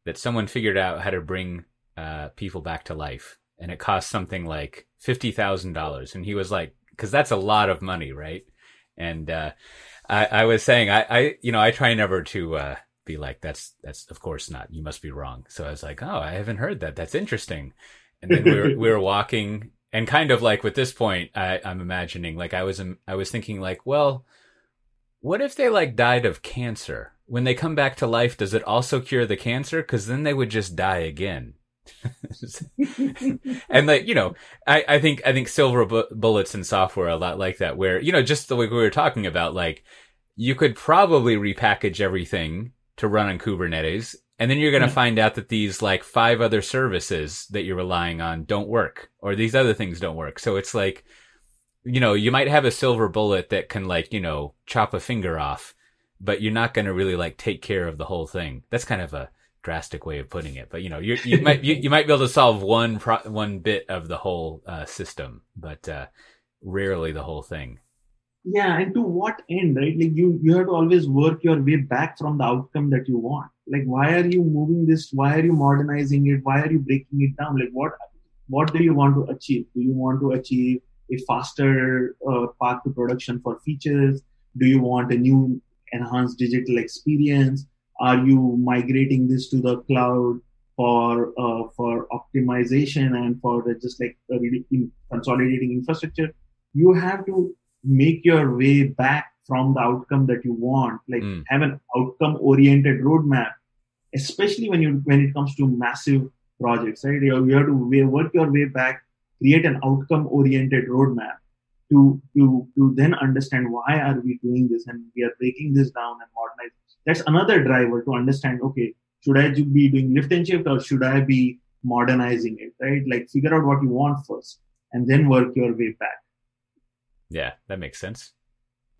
S1: that someone figured out how to bring uh, people back to life, and it cost something like fifty thousand dollars. And he was like, "Because that's a lot of money, right?" And uh, I, I, was saying, I, I, you know, I try never to uh, be like, "That's that's of course not. You must be wrong." So I was like, "Oh, I haven't heard that. That's interesting." And then we were we were walking, and kind of like with this point, I, I'm imagining like I was I was thinking like, well, what if they like died of cancer? when they come back to life, does it also cure the cancer? Because then they would just die again. and like you know, I, I think I think silver bu- bullets in software are a lot like that, where you know just the way we were talking about, like you could probably repackage everything to run on Kubernetes, and then you're going to yeah. find out that these like five other services that you're relying on don't work, or these other things don't work. So it's like, you know, you might have a silver bullet that can like you know chop a finger off, but you're not going to really like take care of the whole thing. That's kind of a drastic way of putting it, but you know, you you might you, you, might be able to solve one pro, one bit of the whole uh, system, but uh, rarely the whole thing.
S2: Yeah, and to what end, right? Like you you have to always work your way back from the outcome that you want. Like, why are you moving this? Why are you modernizing it? Why are you breaking it down? Like, what what do you want to achieve? Do you want to achieve a faster uh, path to production for features? Do you want a new enhanced digital experience? Are you migrating this to the cloud for uh, for optimization and for just like uh, consolidating infrastructure? You have to make your way back from the outcome that you want. Like mm. have an outcome oriented roadmap, especially when you when it comes to massive projects. Right, you, have to work your way back, create an outcome oriented roadmap to to to then understand why are we doing this and we are breaking this down and modernizing that's another driver to understand okay should i be doing lift and shift or should i be modernizing it right like figure out what you want first and then work your way back
S1: yeah that makes sense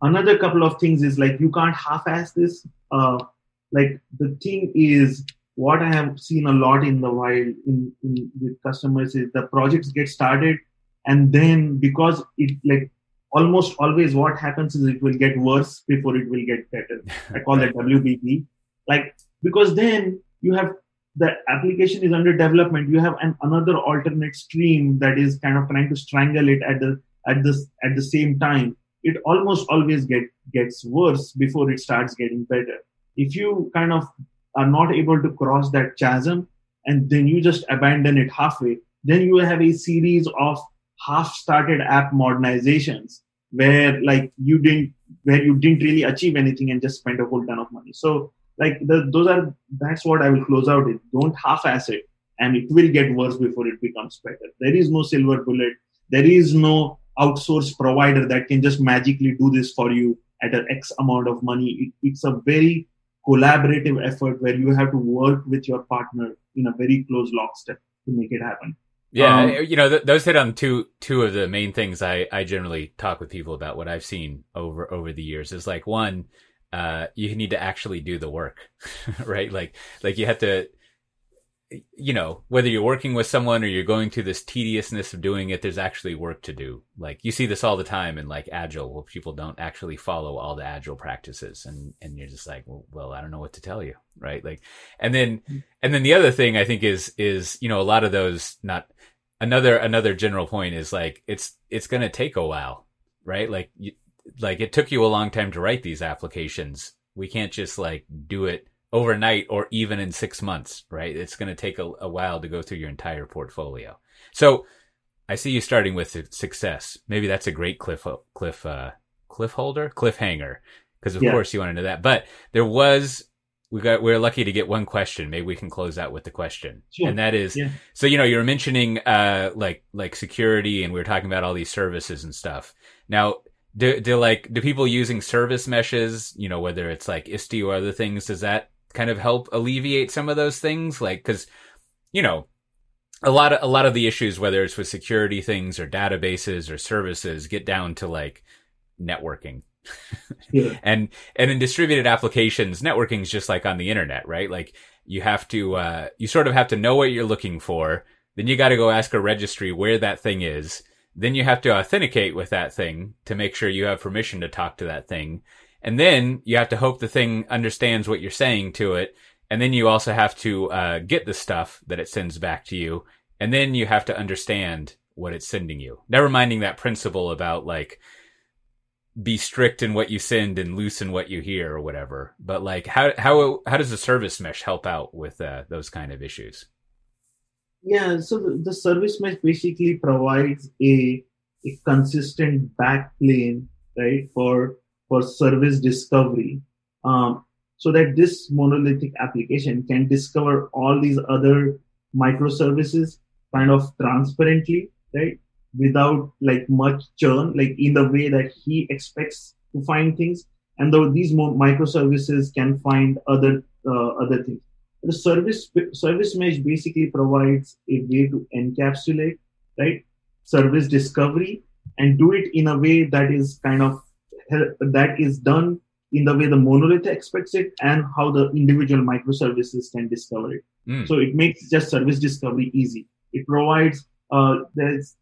S2: another couple of things is like you can't half-ass this uh like the thing is what i have seen a lot in the wild in, in with customers is the projects get started and then because it like almost always what happens is it will get worse before it will get better. I call that WBP. Like, because then you have the application is under development. You have an, another alternate stream that is kind of trying to strangle it at the, at this, at the same time. It almost always get, gets worse before it starts getting better. If you kind of are not able to cross that chasm and then you just abandon it halfway, then you have a series of half started app modernizations where like you didn't where you didn't really achieve anything and just spent a whole ton of money. So like the, those are that's what i will close out with. Don't half-ass it and it will get worse before it becomes better. There is no silver bullet. There is no outsource provider that can just magically do this for you at an x amount of money it, it's a very collaborative effort where you have to work with your partner in a very close lockstep to make it happen
S1: yeah, um, you know, th- those hit on two two of the main things I I generally talk with people about. What I've seen over over the years is like one, uh, you need to actually do the work, right? Like like you have to, you know, whether you're working with someone or you're going through this tediousness of doing it, there's actually work to do. Like you see this all the time in like agile, where people don't actually follow all the agile practices, and and you're just like, well, well I don't know what to tell you, right? Like, and then mm. and then the other thing I think is is you know a lot of those not another another general point is like it's it's going to take a while, right? Like you, like it took you a long time to write these applications. We can't just like do it overnight or even in 6 months, right? It's going to take a, a while to go through your entire portfolio. So I see you starting with success. Maybe that's a great cliff cliff uh cliff holder, cliffhanger because of yeah. course you want to know that. But there was we got we're lucky to get one question. Maybe we can close out with the question, sure. and that is yeah. so you know you were mentioning uh like like security, and we were talking about all these services and stuff. Now, do do like do people using service meshes, you know, whether it's like Istio or other things, does that kind of help alleviate some of those things? Like, because you know, a lot of a lot of the issues, whether it's with security things or databases or services, get down to like networking yeah. and and in distributed applications, networking is just like on the internet, right? Like you have to uh, you sort of have to know what you're looking for. Then you got to go ask a registry where that thing is. Then you have to authenticate with that thing to make sure you have permission to talk to that thing. And then you have to hope the thing understands what you're saying to it. And then you also have to uh, get the stuff that it sends back to you. And then you have to understand what it's sending you. Never minding that principle about like, be strict in what you send and loosen what you hear or whatever. But like, how how how does the service mesh help out with uh, those kind of issues?
S2: Yeah, so the, the service mesh basically provides a a consistent backplane, right, for for service discovery. Um, so that this monolithic application can discover all these other microservices kind of transparently, right? Without like much churn, like in the way that he expects to find things. And though these microservices can find other uh, other things. The service service mesh basically provides a way to encapsulate, right, service discovery and do it in a way that is kind of that is done in the way the monolith expects it and how the individual microservices can discover it. Mm. So it makes just service discovery easy. It provides uh, there's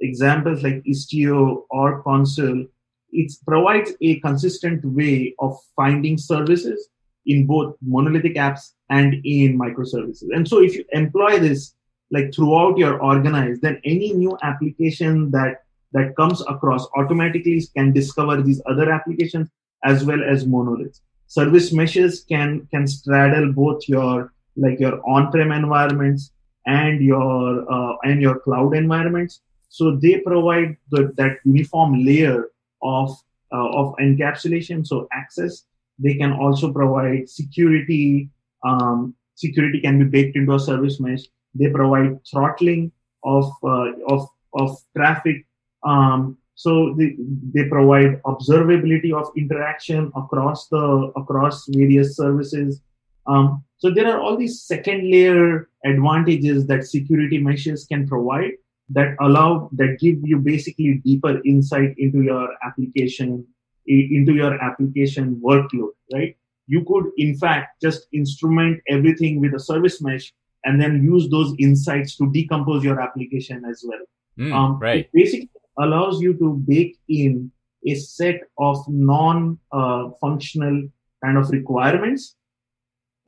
S2: examples like Istio or Consul. It provides a consistent way of finding services in both monolithic apps and in microservices. And so if you employ this like throughout your organize, then any new application that that comes across automatically can discover these other applications as well as monoliths. Service meshes can can straddle both your like your on-prem environments and your uh, and your cloud environments. So they provide the, that uniform layer of uh, of encapsulation, so access. They can also provide security. Um, security can be baked into a service mesh. They provide throttling of uh, of of traffic. Um, so they, they provide observability of interaction across the across various services. Um, so there are all these second layer advantages that security meshes can provide that allow that give you basically deeper insight into your application into your application workload, right? You could in fact just instrument everything with a service mesh and then use those insights to decompose your application as well.
S1: Mm, um, right.
S2: basically allows you to bake in a set of non-functional uh, kind of requirements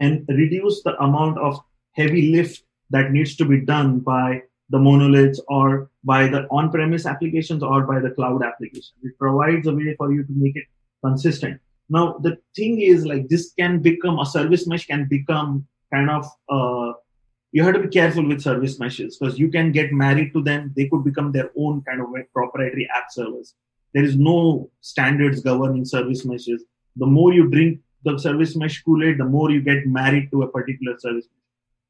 S2: and reduce the amount of heavy lift that needs to be done by the monoliths or by the on-premise applications or by the cloud application. It provides a way for you to make it consistent. Now, the thing is like this can become a service mesh can become kind of uh, you have to be careful with service meshes because you can get married to them. They could become their own kind of proprietary app servers. There is no standards governing service meshes. The more you drink the service mesh Kool-Aid, the more you get married to a particular service.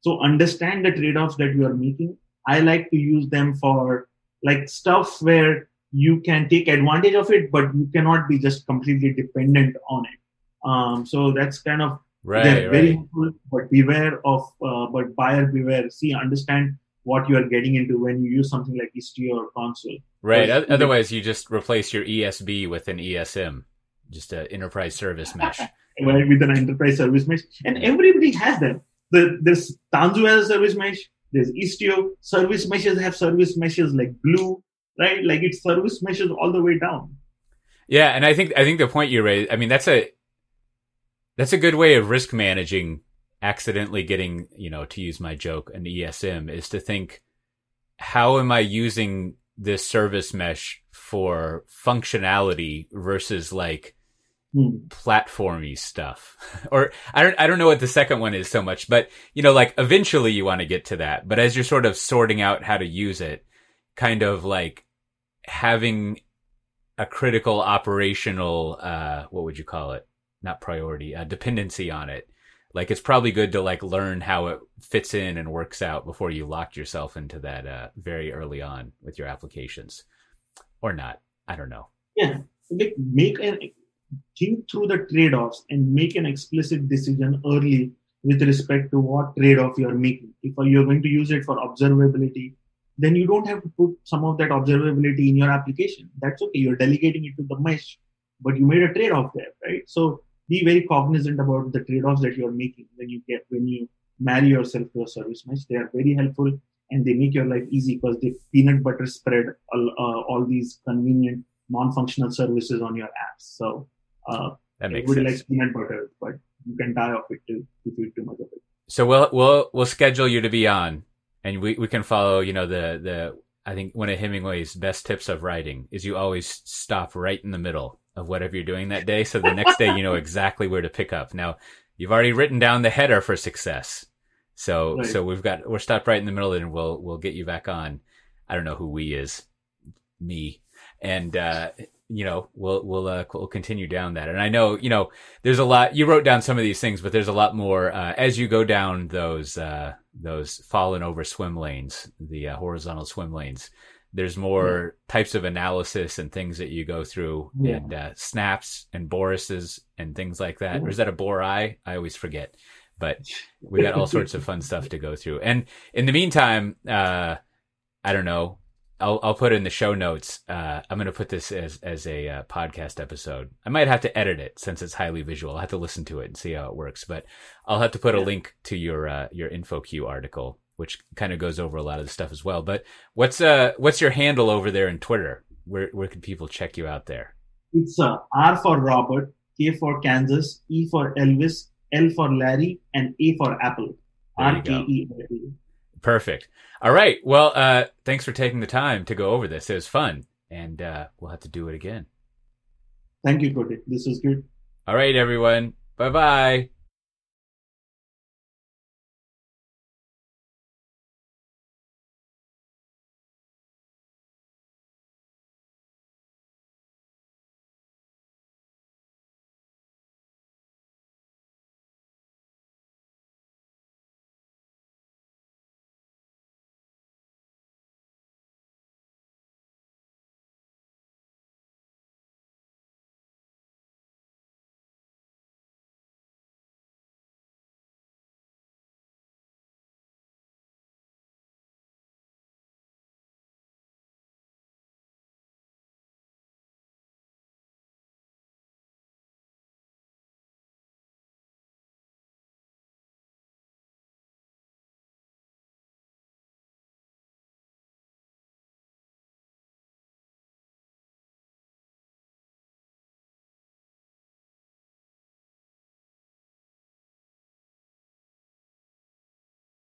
S2: So understand the trade-offs that you are making. I like to use them for like stuff where you can take advantage of it, but you cannot be just completely dependent on it. Um, so that's kind of
S1: Right, They're
S2: very helpful, but beware of, uh, but buyer beware. See, understand what you are getting into when you use something like Istio or Consul.
S1: Right. Otherwise, you just replace your ESB with an ESM, just an enterprise service mesh.
S2: right, with an enterprise service mesh, and everybody has them. The, there's Tanzu has a service mesh. There's Istio. Service meshes have service meshes like Blue, right? Like it's service meshes all the way down.
S1: Yeah, and I think I think the point you raised. I mean, that's a that's a good way of risk managing accidentally getting, you know, to use my joke, an ESM is to think, how am I using this service mesh for functionality versus like mm. platformy stuff? or I don't, I don't know what the second one is so much, but you know, like eventually you want to get to that. But as you're sort of sorting out how to use it, kind of like having a critical operational, uh, what would you call it? Not priority, uh, dependency on it. Like it's probably good to like learn how it fits in and works out before you lock yourself into that uh, very early on with your applications, or not. I don't know.
S2: Yeah, like make an think through the trade-offs and make an explicit decision early with respect to what trade-off you're making. If you're going to use it for observability, then you don't have to put some of that observability in your application. That's okay. You're delegating it to the mesh, but you made a trade-off there, right? So be very cognizant about the trade-offs that you're making when you get when you marry yourself to a service mesh. They are very helpful and they make your life easy because they peanut butter spread all, uh, all these convenient non-functional services on your apps. So uh,
S1: that makes sense.
S2: like peanut butter, but you can die of it too if you eat too much of it.
S1: So we'll we'll we'll schedule you to be on, and we we can follow. You know the the I think one of Hemingway's best tips of writing is you always stop right in the middle of whatever you're doing that day. So the next day, you know exactly where to pick up. Now, you've already written down the header for success. So, right. so we've got, we're stopped right in the middle and we'll, we'll get you back on. I don't know who we is. Me. And, uh, you know, we'll we'll uh, we'll continue down that. And I know, you know, there's a lot. You wrote down some of these things, but there's a lot more uh, as you go down those uh, those fallen over swim lanes, the uh, horizontal swim lanes. There's more yeah. types of analysis and things that you go through, yeah. and uh, snaps and borises and things like that. Or is that a bore eye? I always forget. But we got all sorts of fun stuff to go through. And in the meantime, uh, I don't know I'll I'll put in the show notes. Uh, I'm going to put this as as a uh, podcast episode. I might have to edit it since it's highly visual. I'll have to listen to it and see how it works. But I'll have to put a link to your uh, your InfoQ article, which kind of goes over a lot of the stuff as well. But what's uh what's your handle over there in Twitter? Where where can people check you out there?
S2: It's uh, R for Robert, K for Kansas, E for Elvis, L for Larry, and A for Apple. R K E L.
S1: Perfect. All right. Well, uh, thanks for taking the time to go over this. It was fun, and uh, we'll have to do it again.
S2: Thank you, Coté. This was good.
S1: All right, everyone. Bye bye.